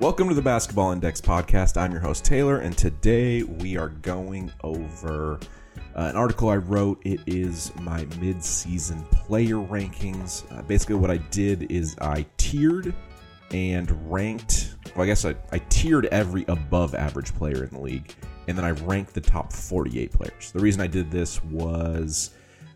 Welcome to the Basketball Index podcast. I'm your host, Taylor, and today we are going over uh, an article I wrote. It is my mid season player rankings. Uh, basically, what I did is I tiered and ranked, well, I guess I, I tiered every above average player in the league, and then I ranked the top 48 players. The reason I did this was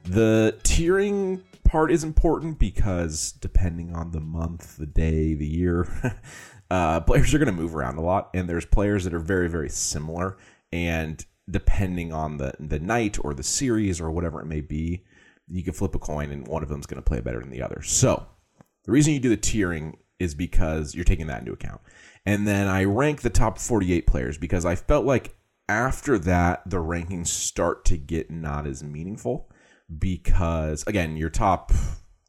the tiering part is important because depending on the month, the day, the year, uh, players are going to move around a lot, and there's players that are very, very similar. And depending on the the night or the series or whatever it may be, you can flip a coin, and one of them is going to play better than the other. So the reason you do the tiering is because you're taking that into account. And then I rank the top 48 players because I felt like after that the rankings start to get not as meaningful because again, your top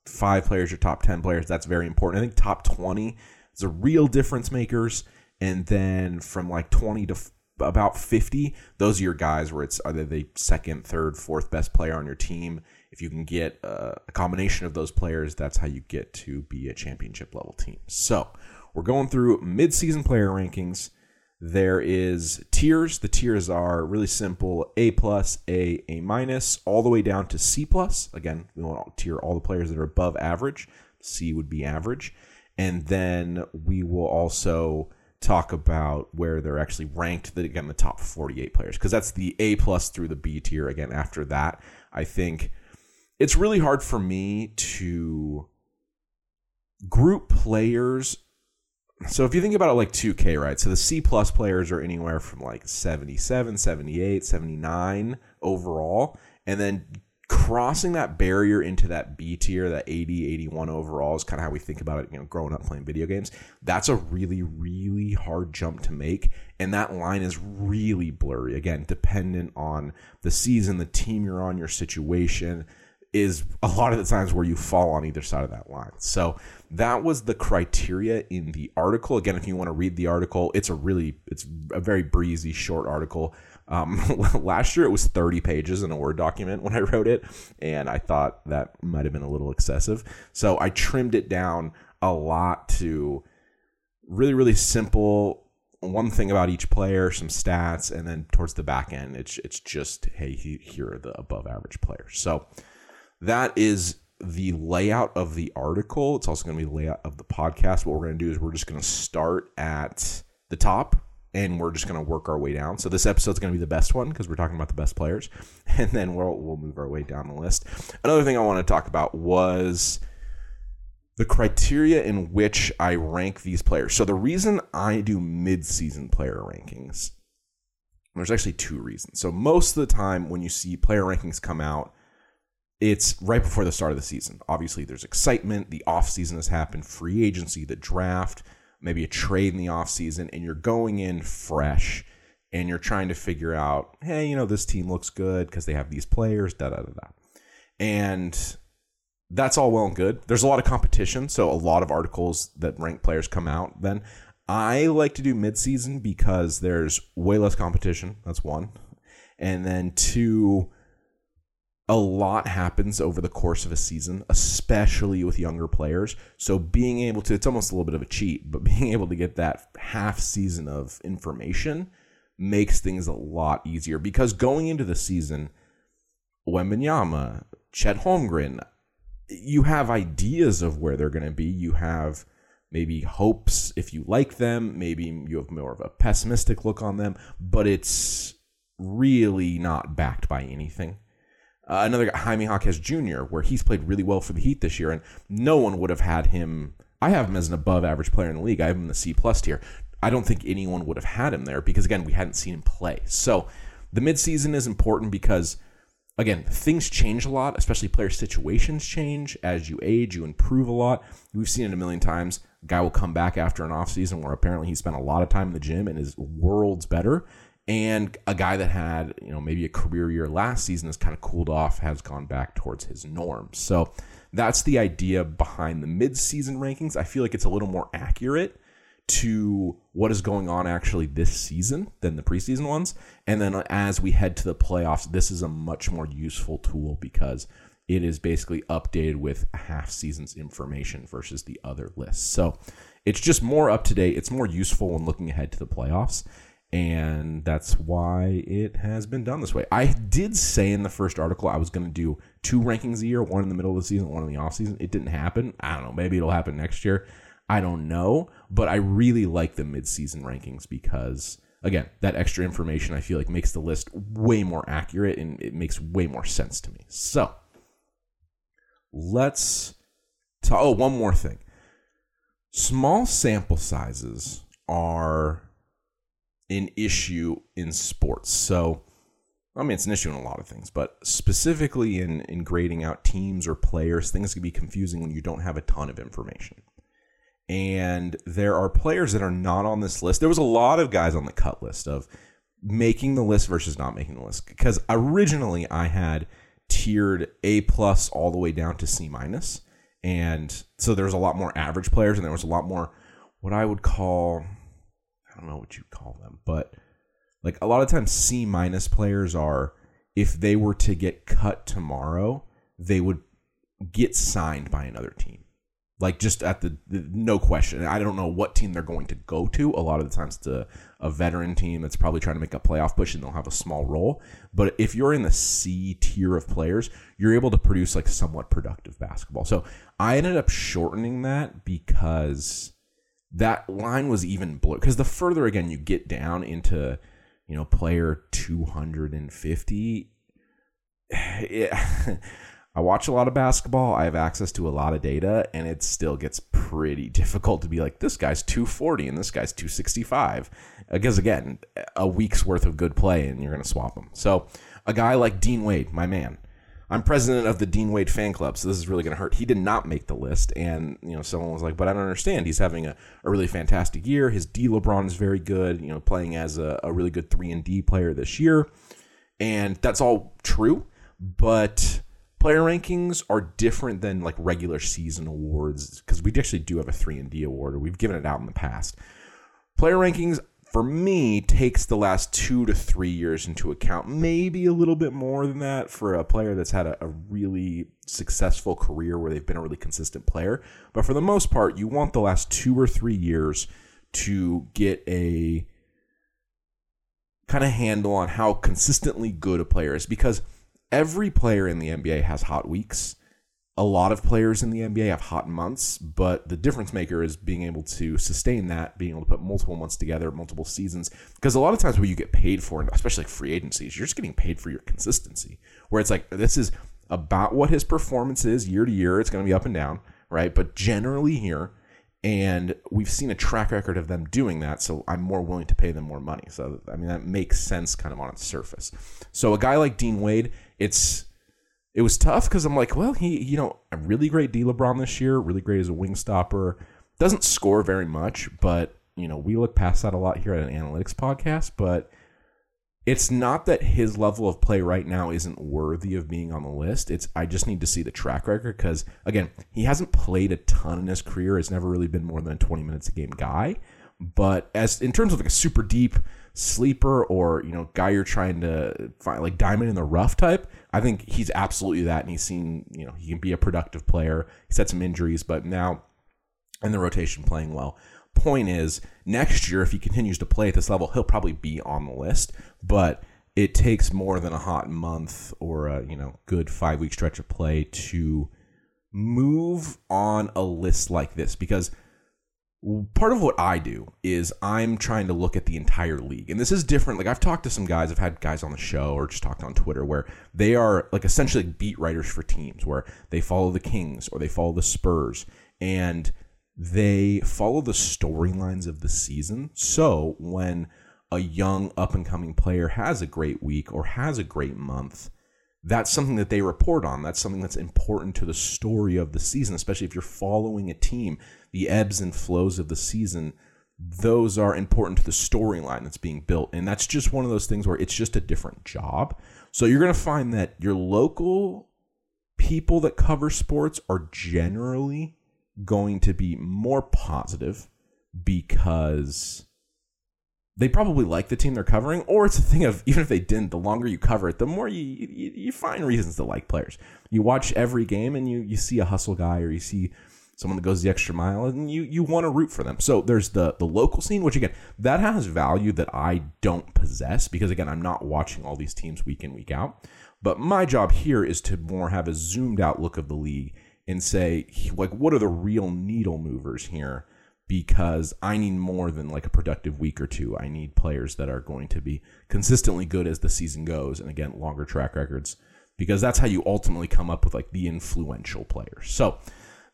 five players, your top 10 players, that's very important. I think top 20 a real difference makers. And then from like 20 to f- about 50, those are your guys where it's either the second, third, fourth best player on your team. If you can get uh, a combination of those players, that's how you get to be a championship level team. So we're going through mid-season player rankings. There is tiers. The tiers are really simple: A plus, A, A minus, all the way down to C plus. Again, we want to tier all the players that are above average. C would be average, and then we will also talk about where they're actually ranked. The, again, the top forty-eight players, because that's the A plus through the B tier. Again, after that, I think it's really hard for me to group players so if you think about it like 2K, right? So the C plus players are anywhere from like 77, 78, 79 overall. And then crossing that barrier into that B tier, that 80, 81 overall is kind of how we think about it, you know, growing up playing video games. That's a really, really hard jump to make. And that line is really blurry. Again, dependent on the season, the team you're on, your situation is a lot of the times where you fall on either side of that line. So that was the criteria in the article. Again, if you want to read the article, it's a really it's a very breezy short article. Um, last year it was 30 pages in a Word document when I wrote it, and I thought that might have been a little excessive. So I trimmed it down a lot to really really simple one thing about each player, some stats, and then towards the back end, it's it's just hey, here are the above average players. So that is the layout of the article. It's also going to be the layout of the podcast. What we're going to do is we're just going to start at the top and we're just going to work our way down. So this episode is going to be the best one because we're talking about the best players, and then we'll we'll move our way down the list. Another thing I want to talk about was the criteria in which I rank these players. So the reason I do mid-season player rankings, there's actually two reasons. So most of the time when you see player rankings come out, it's right before the start of the season. Obviously, there's excitement. The offseason has happened, free agency, the draft, maybe a trade in the offseason, and you're going in fresh and you're trying to figure out, hey, you know, this team looks good because they have these players, da da da da. And that's all well and good. There's a lot of competition, so a lot of articles that rank players come out then. I like to do midseason because there's way less competition. That's one. And then two, a lot happens over the course of a season, especially with younger players. So being able to, it's almost a little bit of a cheat, but being able to get that half season of information makes things a lot easier because going into the season, Wembanyama, Chet Holmgren, you have ideas of where they're going to be. You have maybe hopes if you like them. Maybe you have more of a pessimistic look on them, but it's really not backed by anything. Uh, another guy, Jaime Jaquez Jr., where he's played really well for the Heat this year, and no one would have had him. I have him as an above average player in the league. I have him in the C plus tier. I don't think anyone would have had him there because again, we hadn't seen him play. So the midseason is important because again, things change a lot, especially player situations change as you age, you improve a lot. We've seen it a million times. Guy will come back after an offseason where apparently he spent a lot of time in the gym and is worlds better and a guy that had you know maybe a career year last season has kind of cooled off has gone back towards his norms so that's the idea behind the mid-season rankings i feel like it's a little more accurate to what is going on actually this season than the preseason ones and then as we head to the playoffs this is a much more useful tool because it is basically updated with a half season's information versus the other lists so it's just more up to date. It's more useful when looking ahead to the playoffs. And that's why it has been done this way. I did say in the first article I was going to do two rankings a year, one in the middle of the season, one in the off season. It didn't happen. I don't know. Maybe it'll happen next year. I don't know. But I really like the mid-season rankings because again, that extra information I feel like makes the list way more accurate and it makes way more sense to me. So let's. Oh, one more thing. Small sample sizes are an issue in sports. So, I mean, it's an issue in a lot of things, but specifically in, in grading out teams or players, things can be confusing when you don't have a ton of information. And there are players that are not on this list. There was a lot of guys on the cut list of making the list versus not making the list. Because originally I had tiered A plus all the way down to C minus. And so there was a lot more average players and there was a lot more what I would call don't know what you call them, but like a lot of times C minus players are if they were to get cut tomorrow, they would get signed by another team. Like just at the, the no question. I don't know what team they're going to go to. A lot of the times it's a, a veteran team that's probably trying to make a playoff push and they'll have a small role. But if you're in the C tier of players, you're able to produce like somewhat productive basketball. So I ended up shortening that because that line was even blurred because the further again you get down into you know player 250 it, i watch a lot of basketball i have access to a lot of data and it still gets pretty difficult to be like this guy's 240 and this guy's 265 because uh, again a week's worth of good play and you're going to swap them so a guy like dean wade my man I'm president of the Dean Wade fan club, so this is really going to hurt. He did not make the list, and you know, someone was like, "But I don't understand. He's having a, a really fantastic year. His D LeBron is very good. You know, playing as a, a really good three and D player this year, and that's all true. But player rankings are different than like regular season awards because we actually do have a three and D award, or we've given it out in the past. Player rankings for me takes the last two to three years into account. Maybe a little bit more than that for a player that's had a, a, really successful career where they've been a really consistent player. But for the most part you want the last two or three years to get a kind of handle on how consistently good a player is. Because every player in the nba has hot weeks a lot of players in the NBA have hot months, but the difference maker is being able to sustain that, being able to put multiple months together, multiple seasons. Because a lot of times where you get paid for, especially like free agencies, you're just getting paid for your consistency. Where it's like this is about what his performance is year to year. It's going to be up and down, right? But generally here, and we've seen a track record of them doing that. So I'm more willing to pay them more money. So I mean that makes sense kind of on its surface. So a guy like Dean Wade, it's it was tough because I'm like, well, he, you know, a really great D LeBron this year, really great as a wing stopper. Doesn't score very much, but you know, we look past that a lot here at an analytics podcast. But it's not that his level of play right now isn't worthy of being on the list. It's I just need to see the track record because again, he hasn't played a ton in his career. It's never really been more than a 20 minutes a game guy. But as in terms of like a super deep sleeper or you know guy you're trying to find like diamond in the rough type, I think he's absolutely that, and he's seen you know he can be a productive player. He's had some injuries, but now in the rotation playing well. Point is, next year if he continues to play at this level, he'll probably be on the list, but it takes more than a hot month or a you know good five week stretch of play to move on a list like this because part of what I do is I'm trying to look at the entire league. And this is different. Like I've talked to some guys, I've had guys on the show or just talked on Twitter where they are like essentially beat writers for teams where they follow the Kings or they follow the Spurs and they follow the storylines of the season. So when a young up and coming player has a great week or has a great month, that's something that they report on. That's something that's important to the story of the season, especially if you're following a team. The ebbs and flows of the season, those are important to the storyline that's being built. And that's just one of those things where it's just a different job. So you're going to find that your local people that cover sports are generally going to be more positive because they probably like the team they're covering, or it's a thing of even if they didn't, the longer you cover it, the more you, you, you find reasons to like players. You watch every game and you you see a hustle guy or you see someone that goes the extra mile, and you you want to root for them. So there's the the local scene, which again that has value that I don't possess because again I'm not watching all these teams week in week out. But my job here is to more have a zoomed out look of the league and say like what are the real needle movers here because I need more than like a productive week or two. I need players that are going to be consistently good as the season goes and again longer track records because that's how you ultimately come up with like the influential players. So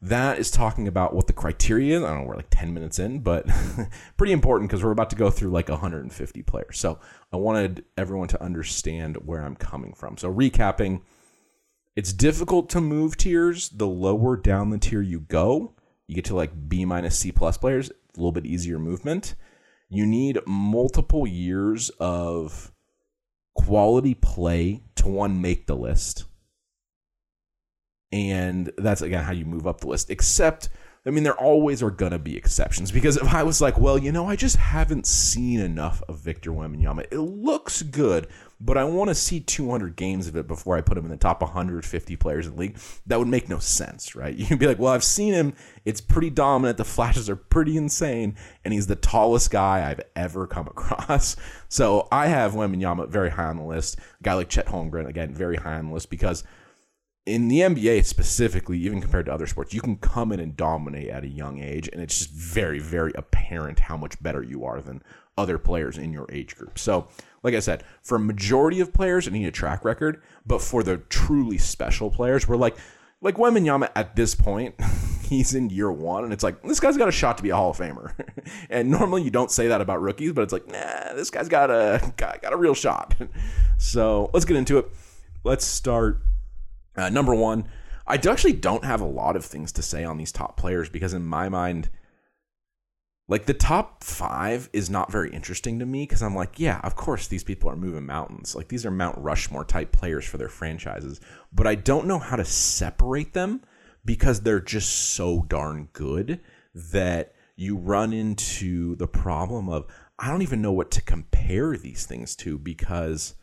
that is talking about what the criteria is. I don't know, we're like 10 minutes in, but pretty important because we're about to go through like 150 players. So I wanted everyone to understand where I'm coming from. So recapping, it's difficult to move tiers. The lower down the tier you go, you get to like B minus C plus players, a little bit easier movement. You need multiple years of quality play to one make the list. And that's again how you move up the list. Except I mean, there always are going to be exceptions because if I was like, well, you know, I just haven't seen enough of Victor Wembanyama. It looks good, but I want to see 200 games of it before I put him in the top 150 players in the league. That would make no sense, right? You'd be like, well, I've seen him. It's pretty dominant. The flashes are pretty insane, and he's the tallest guy I've ever come across. So I have Wembanyama very high on the list. A guy like Chet Holmgren, again, very high on the list because – in the NBA specifically, even compared to other sports, you can come in and dominate at a young age, and it's just very, very apparent how much better you are than other players in your age group. So, like I said, for a majority of players, I need a track record, but for the truly special players, we're like, like Wembanyama at this point, he's in year one, and it's like this guy's got a shot to be a Hall of Famer. and normally you don't say that about rookies, but it's like, nah, this guy's got a got, got a real shot. so let's get into it. Let's start uh, number one, I actually don't have a lot of things to say on these top players because in my mind, like the top five is not very interesting to me because I'm like, yeah, of course these people are moving mountains. Like these are Mount Rushmore type players for their franchises, but I don't know how to separate them because they're just so darn good that you run into the problem of I don't even know what to compare these things to because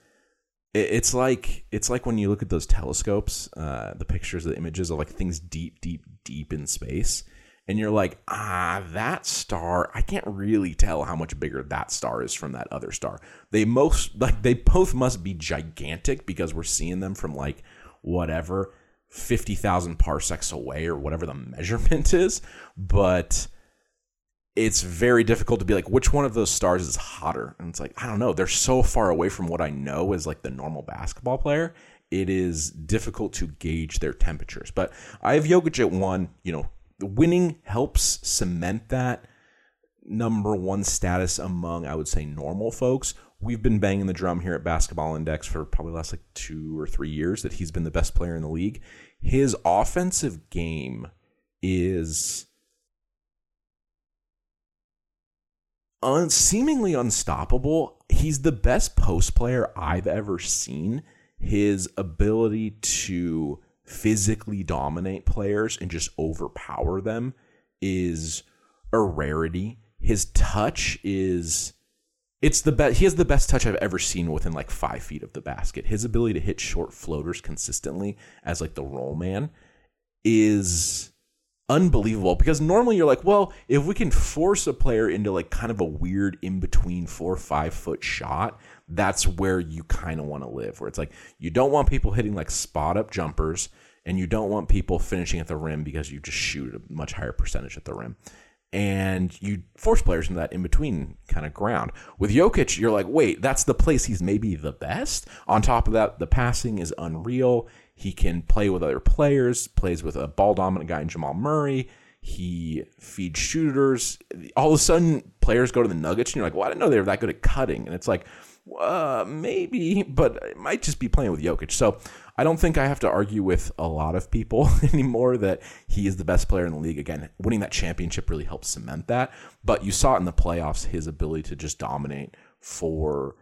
it's like it's like when you look at those telescopes, uh, the pictures, the images of like things deep, deep, deep in space, and you're like, ah, that star. I can't really tell how much bigger that star is from that other star. They most like they both must be gigantic because we're seeing them from like whatever fifty thousand parsecs away or whatever the measurement is, but it's very difficult to be like which one of those stars is hotter? And it's like i don't know. They're so far away from what i know as like the normal basketball player. It is difficult to gauge their temperatures. But i have Jokic at one you know winning helps cement that number one status among i would say normal folks. We've been banging the drum here at basketball index for probably last like two or three years that he's been the best player in the league. His offensive game is un- seemingly unstoppable. He's the best post player I've ever seen. His ability to physically dominate players and just overpower them is a rarity. His touch is it's the best he has the best touch I've ever seen within like five feet of the basket. His ability to hit short floaters consistently as like the roll man is unbelievable because normally you're like, well, if we can force a player into like kind of a weird in between four or five foot shot, that's where you kind of want to live. Where it's like you don't want people hitting like spot up jumpers, and you don't want people finishing at the rim because you just shoot a much higher percentage at the rim. And you force players into that in between kind of ground. With Jokic, you're like, wait, that's the place he's maybe the best. On top of that, the passing is unreal. He can play with other players, plays with a ball dominant guy in Jamal Murray. He feeds shooters. All of a sudden, players go to the Nuggets, and you're like, well, I didn't know they were that good at cutting. And it's like, uh, maybe, but it might just be playing with Jokic. So I don't think I have to argue with a lot of people anymore that he is the best player in the league. Again, winning that championship really helps cement that. But you saw it in the playoffs, his ability to just dominate for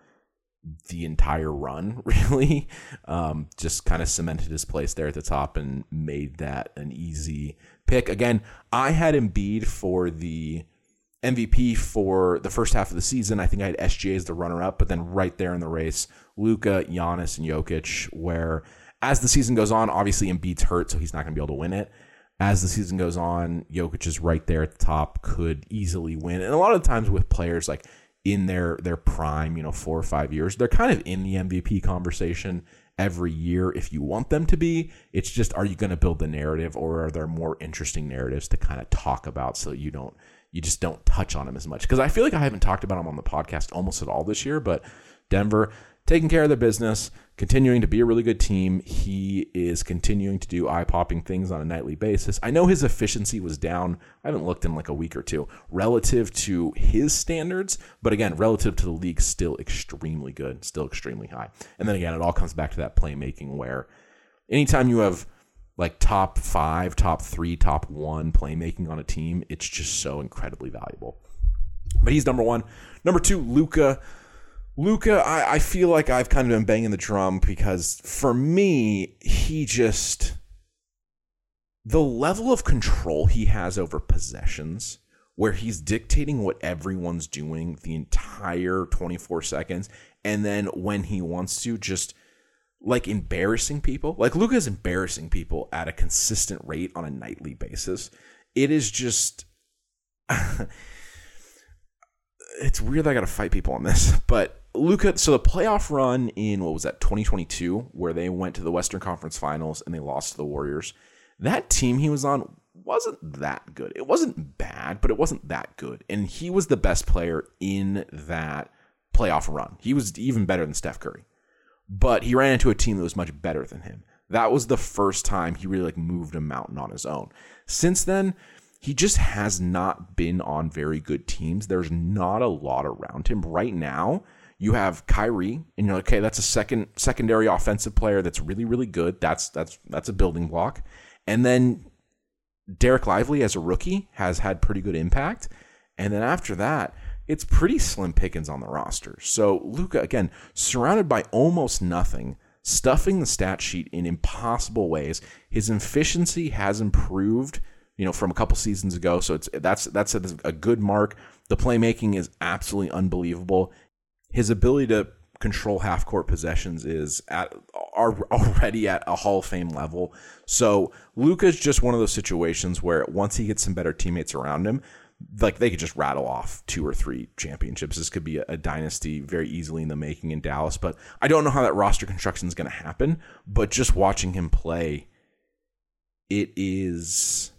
the entire run, really. Um, just kind of cemented his place there at the top and made that an easy pick. Again, I had Embiid for the MVP for the first half of the season. I think I had SGA as the runner up, but then right there in the race, Luka, Giannis, and Jokic, where as the season goes on, obviously Embiid's hurt, so he's not going to be able to win it. as the season goes on, Jokic is right there at the top, could easily win. And a lot of times with players like in their their prime, you know, four or five years, they're kind of in the MVP conversation every year if you want them to be. It's just are you going to build the narrative or are there more interesting narratives to kind of talk about so you don't you just don't touch on them as much? Because I feel like I haven't talked about them on the podcast almost at all this year, but Denver taking care of their business, continuing to be a really good team. He is continuing to do eye popping things on a nightly basis. I know his efficiency was down. I haven't looked in like a week or two relative to his standards, but again, relative to the league, still extremely good, still extremely high. And then again, it all comes back to that playmaking where anytime you have like top five, top three, top one playmaking on a team, it's just so incredibly valuable. But he's number one. Number two, Luka. Luka, I, I feel like I've kind of been banging the drum because for me, he just the level of control he has over possessions, where he's dictating what everyone's doing the entire 24 seconds, and then when he wants to, just like embarrassing people. Like Luka is embarrassing people at a consistent rate on a nightly basis. It is just it's weird I got to fight people on this, but Luka. So the playoff run in what was that 2022, where they went to the Western Conference Finals and they lost to the Warriors. That team he was on wasn't that good. It wasn't bad, but it wasn't that good. And he was the best player in that playoff run. He was even better than Steph Curry. But he ran into a team that was much better than him. That was the first time he really like moved a mountain on his own. Since then, he just has not been on very good teams. There's not a lot around him right now. You have Kyrie, and you're like, okay, that's a second secondary offensive player that's really really good. That's that's that's a building block. And then Dereck Lively as a rookie has had pretty good impact. And then after that, it's pretty slim pickings on the roster. So Luka again surrounded by almost nothing, stuffing the stat sheet in impossible ways. His efficiency has improved you know, from a couple seasons ago. So it's that's that's a, a good mark. The playmaking is absolutely unbelievable. His ability to control half court possessions is at are already at a Hall of Fame level. So Luka's just one of those situations where once he gets some better teammates around him, like they could just rattle off two or three championships. This could be a, a dynasty very easily in the making in Dallas. But I don't know how that roster construction is going to happen. But just watching him play, it is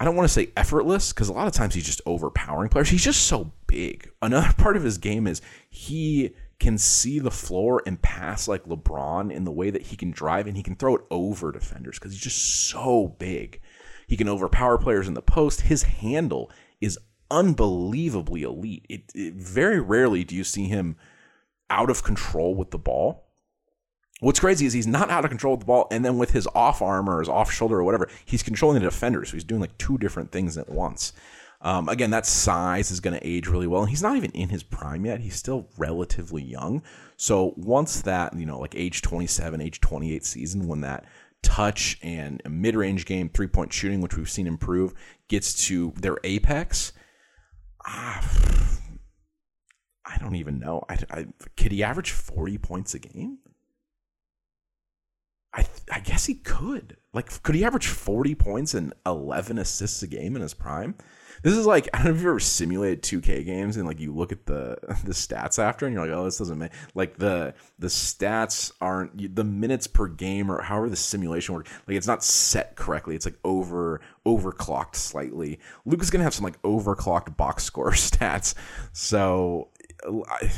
I don't want to say effortless because a lot of times he's just overpowering players. He's just so big. Another part of his game is he can see the floor and pass like LeBron in the way that he can drive and he can throw it over defenders because he's just so big. He can overpower players in the post. His handle is unbelievably elite. It, it very rarely do you see him out of control with the ball. What's crazy is he's not out of control with the ball, and then with his off arm or his off shoulder or whatever, he's controlling the defender. So he's doing like two different things at once. Um, again, that size is going to age really well, and he's not even in his prime yet. He's still relatively young. So once that you know, like age 27, age 28 season, when that touch and mid range game, three point shooting, which we've seen improve, gets to their apex. Ah, I don't even know. I, I, could he average 40 points a game? I I guess he could. Like, could he average 40 points and 11 assists a game in his prime? This is like I don't know if you've ever simulated 2K games and like you look at the the stats after and you're like, oh, this doesn't make like the the stats aren't the minutes per game or however the simulation works. Like it's not set correctly. It's like over overclocked slightly. Luke is gonna have some like overclocked box score stats. So. I,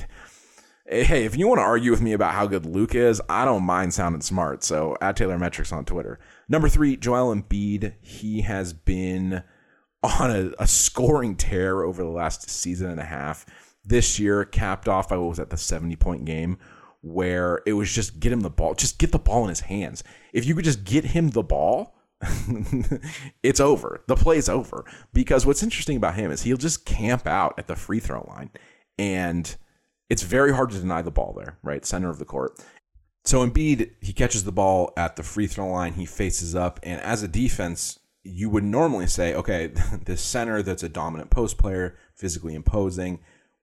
hey, if you want to argue with me about how good Luke is, I don't mind sounding smart. So at Taylor Metrics on Twitter. Number three, Joel Embiid. He has been on a, a, scoring tear over the last season and a half. This year, capped off by what was at the 70 point game, where it was just get him the ball, just get the ball in his hands. If you could just get him the ball, it's over. The play's over. Because what's interesting about him is he'll just camp out at the free throw line and it's very hard to deny the ball there, right? Center of the court. So Embiid, he catches the ball at the free throw line, he faces up, and as a defense, you would normally say, okay, this center that's a dominant post player, physically imposing,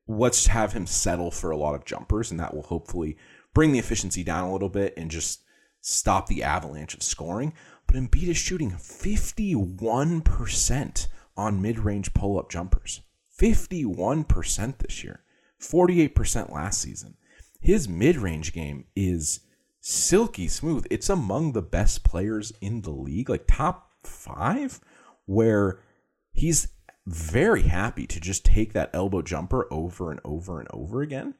let's have him settle for a lot of jumpers, and that will hopefully bring the efficiency down a little bit and just stop the avalanche of scoring. but Embiid is shooting 51% on mid range pull up jumpers. 51% this year, 48% last season. His mid range game is silky smooth. It's among the best players in the league, like top five, where he's very happy to just take that elbow jumper over and over and over again.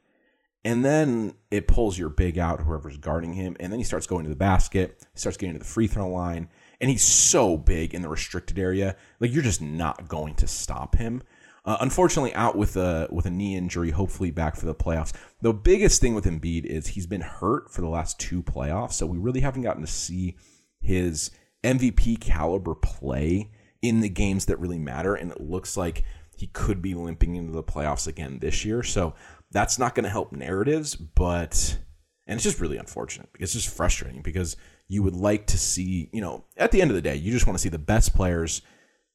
And then it pulls your big out, whoever's guarding him. And then he starts going to the basket, starts getting to the free throw line. And he's so big in the restricted area. Like you're just not going to stop him. Uh, unfortunately, out with a with a knee injury. Hopefully, back for the playoffs. The biggest thing with Embiid is he's been hurt for the last two playoffs, so we really haven't gotten to see his MVP caliber play in the games that really matter. And it looks like he could be limping into the playoffs again this year. So that's not going to help narratives, but and it's just really unfortunate. It's just frustrating because you would like to see, you know, at the end of the day, you just want to see the best players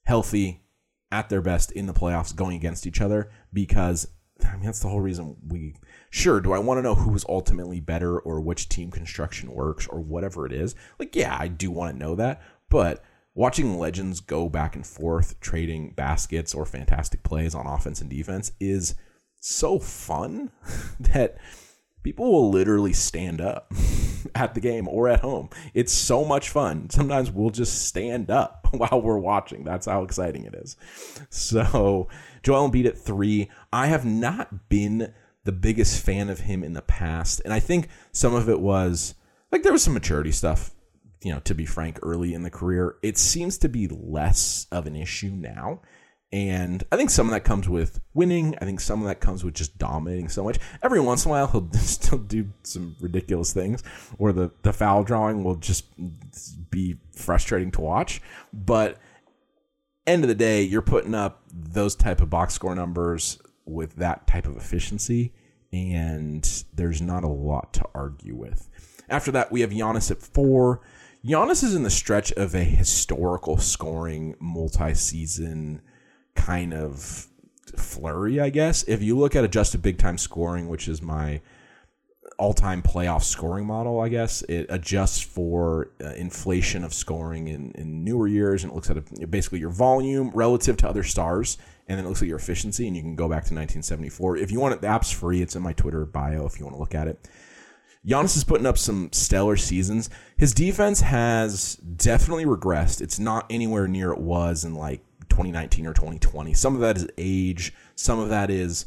healthy at their best in the playoffs going against each other because I mean that's the whole reason we sure do I want to know who's ultimately better or which team construction works or whatever it is. Like yeah, I do want to know that, but watching legends go back and forth trading baskets or fantastic plays on offense and defense is so fun that people will literally stand up at the game or at home. It's so much fun. Sometimes we'll just stand up while we're watching. That's how exciting it is. So, Joel Embiid at three. I have not been the biggest fan of him in the past. And I think some of it was like there was some maturity stuff, you know, to be frank, early in the career. It seems to be less of an issue now. And I think some of that comes with winning. I think some of that comes with just dominating so much. Every once in a while, he'll still do some ridiculous things, or the, the foul drawing will just be frustrating to watch. But end of the day, you're putting up those type of box score numbers with that type of efficiency, and there's not a lot to argue with. After that, we have Giannis at four. Giannis is in the stretch of a historical scoring multi-season kind of flurry, I guess. If you look at adjusted big time scoring, which is my all time playoff scoring model, I guess, it adjusts for uh, inflation of scoring in, in newer years and it looks at a, basically your volume relative to other stars. And then it looks at your efficiency, and you can go back to 1974. If you want it, the app's free. It's in my Twitter bio if you want to look at it. Giannis is putting up some stellar seasons. His defense has definitely regressed. It's not anywhere near it was in like 2019 or 2020. Some of that is age. Some of that is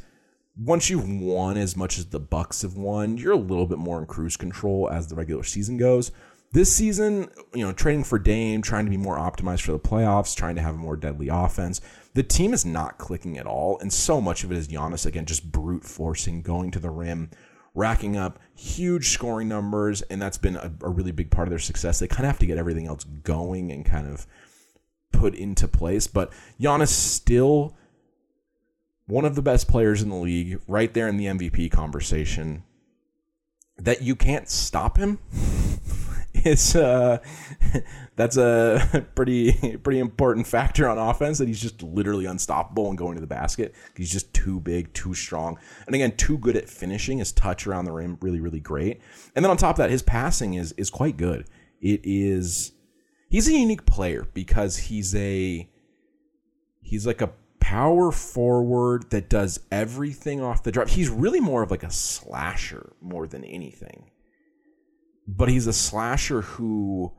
once you've won as much as the Bucks have won, you're a little bit more in cruise control as the regular season goes. This season, you know, training for Dame, trying to be more optimized for the playoffs, trying to have a more deadly offense. The team is not clicking at all, and so much of it is Giannis again just brute forcing, going to the rim, racking up huge scoring numbers, and that's been a, a really big part of their success. They kind of have to get everything else going and kind of put into place. But Giannis still one of the best players in the league, right there in the MVP conversation. That you can't stop him is uh, that's a pretty pretty important factor on offense. That he's just literally unstoppable and going to the basket. He's just too big, too strong, and again, too good at finishing. His touch around the rim really, really great. And then on top of that, his passing is is quite good. It is he's a unique player because he's a he's like a power forward that does everything off the drop. He's really more of like a slasher more than anything. But he's a slasher who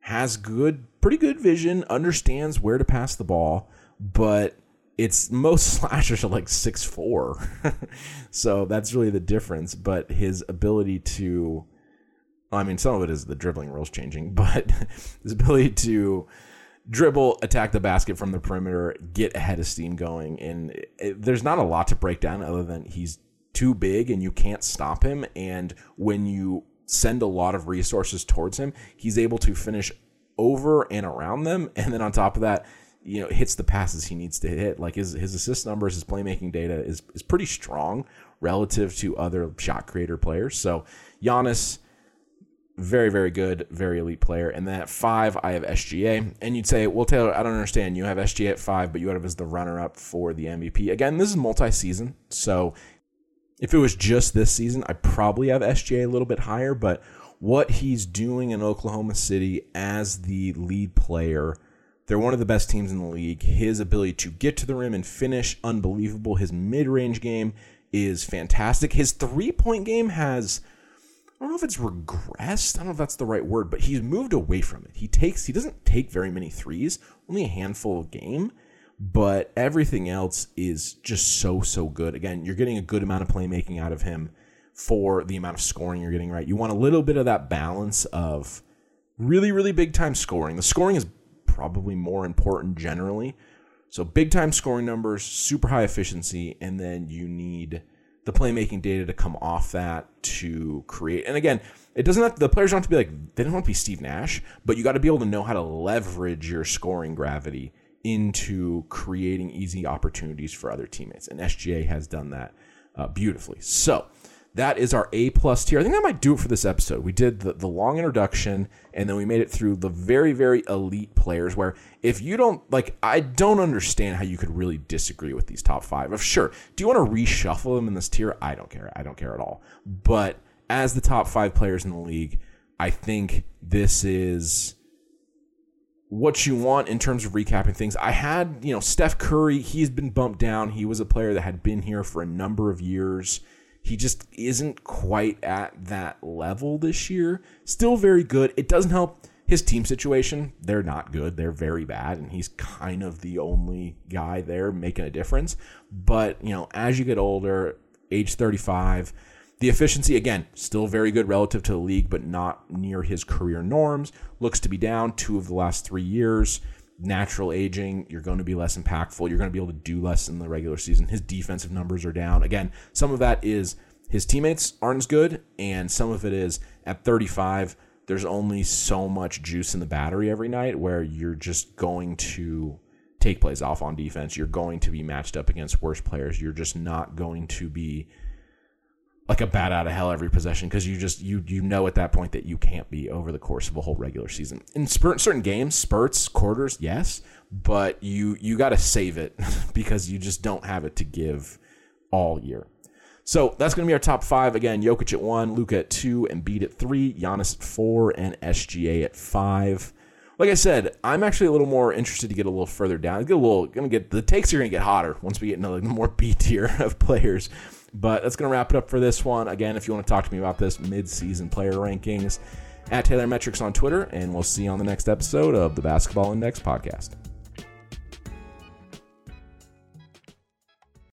has good pretty good vision, understands where to pass the ball, but it's most slashers are like six four, so that's really the difference. But his ability to I mean, some of it is the dribbling rules changing, but his ability to dribble, attack the basket from the perimeter, get ahead of steam going, and it, it, there's not a lot to break down other than he's too big and you can't stop him. And when you send a lot of resources towards him, he's able to finish over and around them, and then on top of that, you know, hits the passes he needs to hit. Like his his assist numbers, his playmaking data is is pretty strong relative to other shot creator players. So Giannis very, very good, very elite player. And then at five, I have SGA. And you'd say, well, Taylor, I don't understand. You have SGA at five, but you have as the runner up for the MVP. Again, this is multi season. So if it was just this season, I probably have SGA a little bit higher. But what he's doing in Oklahoma City as the lead player. They're one of the best teams in the league. His ability to get to the rim and finish, unbelievable. His mid range game is fantastic. His three point game has, I don't know if it's regressed. I don't know if that's the right word, but he's moved away from it. He takes, he doesn't take very many threes, only a handful a game, but everything else is just so, so good. Again, you're getting a good amount of playmaking out of him for the amount of scoring you're getting, right? You want a little bit of that balance of really, really big time scoring. The scoring is probably more important generally. So big time scoring numbers, super high efficiency, and then you need the playmaking data to come off that to create. And again, it doesn't have the players don't have to be like they don't want to be Steve Nash, but you got to be able to know how to leverage your scoring gravity into creating easy opportunities for other teammates. And SGA has done that uh, beautifully. So that is our A plus tier. I think that might do it for this episode. We did the, the long introduction and then we made it through the very, very elite players where if you don't like, I don't understand how you could really disagree with these top five. Of sure, do you want to reshuffle them in this tier? I don't care. I don't care at all. But as the top five players in the league, I think this is what you want in terms of recapping things. I had, you know, Steph Curry, he's been bumped down. He was a player that had been here for a number of years. He just isn't quite at that level this year. Still very good. It doesn't help his team situation. They're not good. They're very bad. And he's kind of the only guy there making a difference. But, you know, as you get older, age 35, the efficiency, again, still very good relative to the league, but not near his career norms. Looks to be down two of the last three years natural aging, you're going to be less impactful. You're going to be able to do less in the regular season. His defensive numbers are down. Again, some of that is his teammates aren't as good, and some of it is at 35, there's only so much juice in the battery every night where you're just going to take plays off on defense. You're going to be matched up against worse players. You're just not going to be like a bat out of hell every possession because you just you you know at that point that you can't be over the course of a whole regular season. In spurt, certain games, spurts, quarters, yes, but you you got to save it because you just don't have it to give all year. So that's going to be our top five. Again, Jokic at one, Luka at two, Embiid at three, Giannis at four, and SGA at five. Like I said, I'm actually a little more interested to get a little further down. Get a little, gonna get the takes are gonna get hotter once we get into the more B tier of players. But that's going to wrap it up for this one. Again, if you want to talk to me about this mid-season player rankings, at Taylor Metrics on Twitter, and we'll see you on the next episode of the Basketball Index podcast.